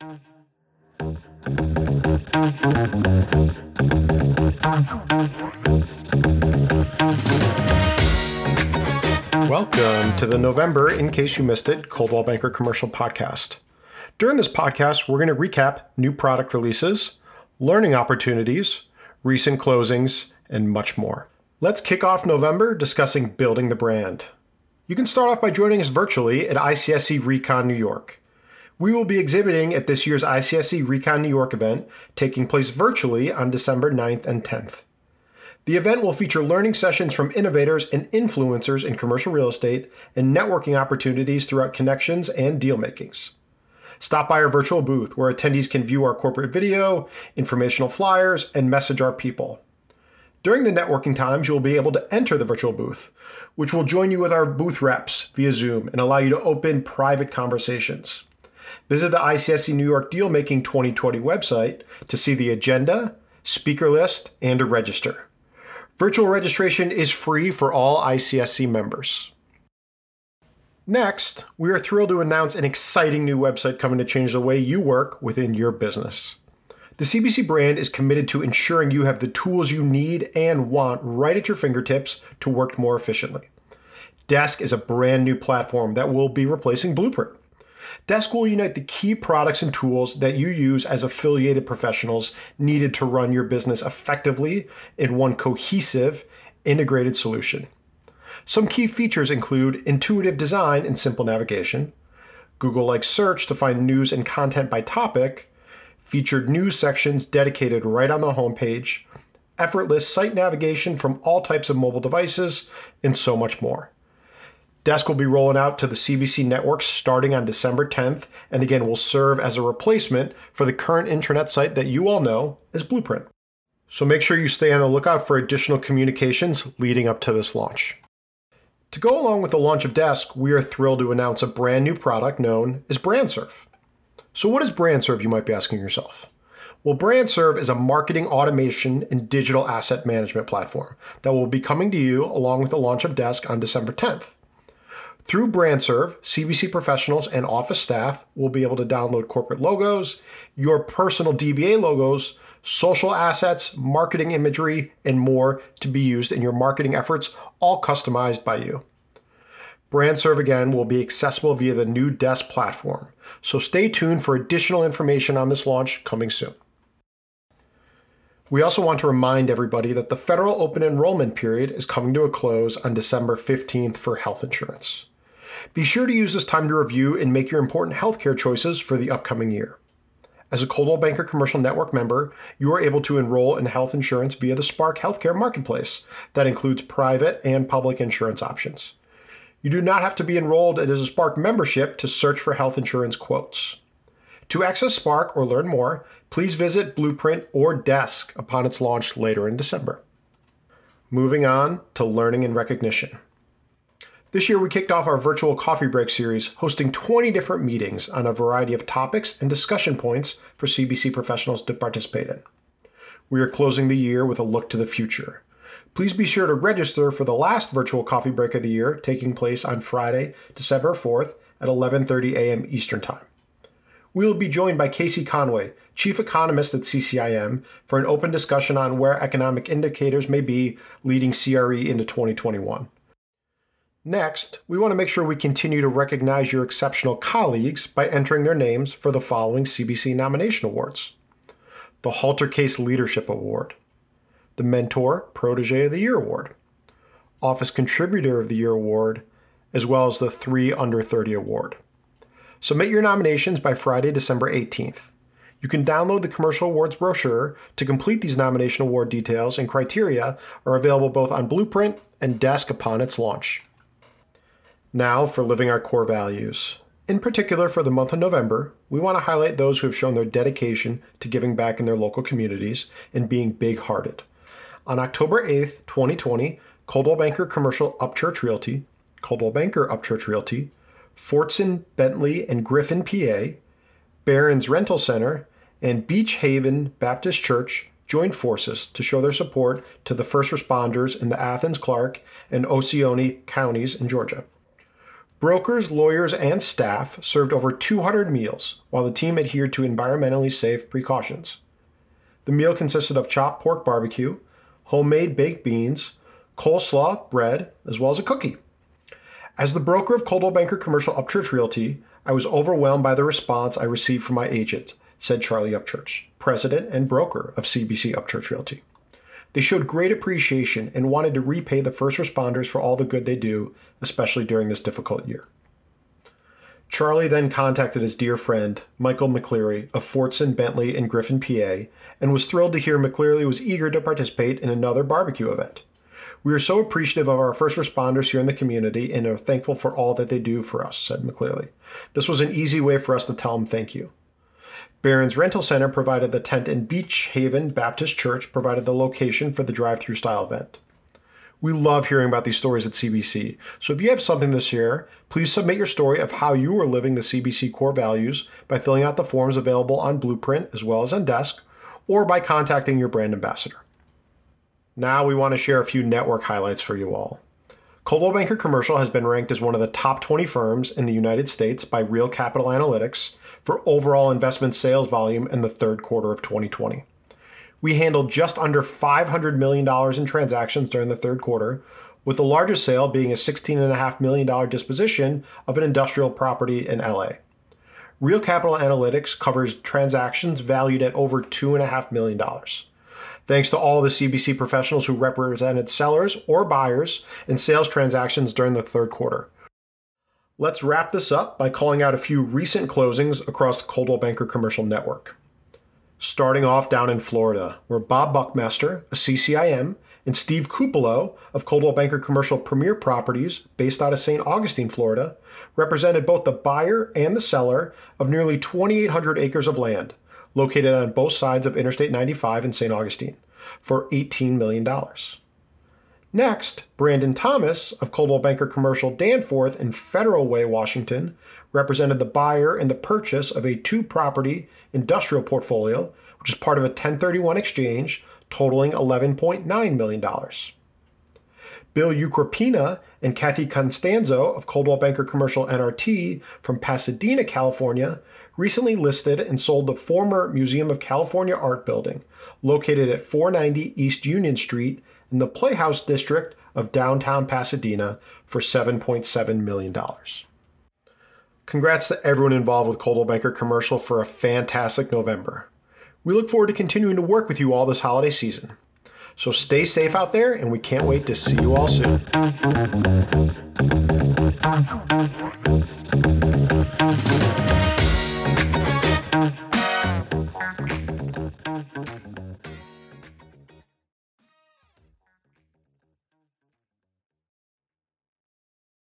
Welcome to the November, in case you missed it, Coldwell Banker Commercial Podcast. During this podcast, we're going to recap new product releases, learning opportunities, recent closings, and much more. Let's kick off November discussing building the brand. You can start off by joining us virtually at ICSC Recon New York. We will be exhibiting at this year's ICSC Recon New York event, taking place virtually on December 9th and 10th. The event will feature learning sessions from innovators and influencers in commercial real estate and networking opportunities throughout connections and deal makings. Stop by our virtual booth where attendees can view our corporate video, informational flyers, and message our people. During the networking times, you will be able to enter the virtual booth, which will join you with our booth reps via Zoom and allow you to open private conversations. Visit the ICSC New York Dealmaking 2020 website to see the agenda, speaker list, and to register. Virtual registration is free for all ICSC members. Next, we are thrilled to announce an exciting new website coming to change the way you work within your business. The CBC brand is committed to ensuring you have the tools you need and want right at your fingertips to work more efficiently. Desk is a brand new platform that will be replacing Blueprint. Desk will unite the key products and tools that you use as affiliated professionals needed to run your business effectively in one cohesive, integrated solution. Some key features include intuitive design and simple navigation, Google like search to find news and content by topic, featured news sections dedicated right on the homepage, effortless site navigation from all types of mobile devices, and so much more. Desk will be rolling out to the CBC network starting on December 10th, and again will serve as a replacement for the current intranet site that you all know as Blueprint. So make sure you stay on the lookout for additional communications leading up to this launch. To go along with the launch of Desk, we are thrilled to announce a brand new product known as BrandServe. So, what is BrandServe, you might be asking yourself? Well, BrandServe is a marketing automation and digital asset management platform that will be coming to you along with the launch of Desk on December 10th. Through BrandServe, CBC professionals and office staff will be able to download corporate logos, your personal DBA logos, social assets, marketing imagery, and more to be used in your marketing efforts, all customized by you. BrandServe again will be accessible via the new Desk platform, so stay tuned for additional information on this launch coming soon. We also want to remind everybody that the federal open enrollment period is coming to a close on December 15th for health insurance. Be sure to use this time to review and make your important healthcare choices for the upcoming year. As a Coldwell Banker Commercial Network member, you are able to enroll in health insurance via the Spark Healthcare Marketplace that includes private and public insurance options. You do not have to be enrolled as a Spark membership to search for health insurance quotes. To access Spark or learn more, please visit Blueprint or Desk upon its launch later in December. Moving on to learning and recognition. This year, we kicked off our virtual coffee break series, hosting 20 different meetings on a variety of topics and discussion points for CBC professionals to participate in. We are closing the year with a look to the future. Please be sure to register for the last virtual coffee break of the year, taking place on Friday, December 4th at 11:30 a.m. Eastern Time. We will be joined by K.C. Conway, Chief Economist at CCIM, for an open discussion on where economic indicators may be leading CRE into 2021. Next, we want to make sure we continue to recognize your exceptional colleagues by entering their names for the following CBC nomination awards the Halter Case Leadership Award, the Mentor Protege of the Year Award, Office Contributor of the Year Award, as well as the 3 Under 30 Award. Submit your nominations by Friday, December 18th. You can download the Commercial Awards brochure to complete these nomination award details, and criteria are available both on Blueprint and Desk upon its launch. Now for living our core values. In particular, for the month of November, we want to highlight those who have shown their dedication to giving back in their local communities and being big hearted. On October 8th, 2020, Coldwell Banker Commercial Upchurch Realty, Coldwell Banker Upchurch Realty, Fortson, Bentley, and Griffin, PA, Barron's Rental Center, and Beech Haven Baptist Church joined forces to show their support to the first responders in the Athens, Clarke, and Oconee counties in Georgia. Brokers, lawyers, and staff served over 200 meals while the team adhered to environmentally safe precautions. The meal consisted of chopped pork barbecue, homemade baked beans, coleslaw, bread, as well as a cookie. As the broker of Coldwell Banker Commercial Upchurch Realty, I was overwhelmed by the response I received from my agent, said Charlie Upchurch, president and broker of CBC Upchurch Realty. They showed great appreciation and wanted to repay the first responders for all the good they do, especially during this difficult year. Charlie then contacted his dear friend, Michael McCleary of Fortson, Bentley, and Griffin, PA, and was thrilled to hear McCleary was eager to participate in another barbecue event. We are so appreciative of our first responders here in the community and are thankful for all that they do for us, said McCleary. This was an easy way for us to tell them thank you. Barron's Rental Center provided the tent, and Beech Haven Baptist Church provided the location for the drive through style event. We love hearing about these stories at CBC, so if you have something to share, please submit your story of how you are living the CBC core values by filling out the forms available on Blueprint as well as on Desk, or by contacting your brand ambassador. Now we want to share a few network highlights for you all. Coldwell Banker Commercial has been ranked as one of the top 20 firms in the United States by Real Capital Analytics for overall investment sales volume in the third quarter of 2020. We handled just under $500 million in transactions during the third quarter, with the largest sale being a $16.5 million disposition of an industrial property in LA. Real Capital Analytics covers transactions valued at over $2.5 million. Thanks to all the CBC professionals who represented sellers or buyers in sales transactions during the third quarter. Let's wrap this up by calling out a few recent closings across the Coldwell Banker Commercial Network. Starting off down in Florida, where Bob Buckmaster, a CCIM, and Steve Cupolo of Coldwell Banker Commercial Premier Properties, based out of St. Augustine, Florida, represented both the buyer and the seller of nearly 2,800 acres of land located on both sides of Interstate 95 in St. Augustine for $18 million. Next, Brandon Thomas of Coldwell Banker Commercial Danforth in Federal Way, Washington, represented the buyer in the purchase of a two property industrial portfolio, which is part of a 1031 exchange totaling $11.9 million. Bill Ukropina and Kathy Constanzo of Coldwell Banker Commercial NRT from Pasadena, California, recently listed and sold the former Museum of California Art Building, located at 490 East Union Street in the Playhouse District of downtown Pasadena for $7.7 million. Congrats to everyone involved with Coldwell Banker Commercial for a fantastic November. We look forward to continuing to work with you all this holiday season. So stay safe out there, and we can't wait to see you all soon.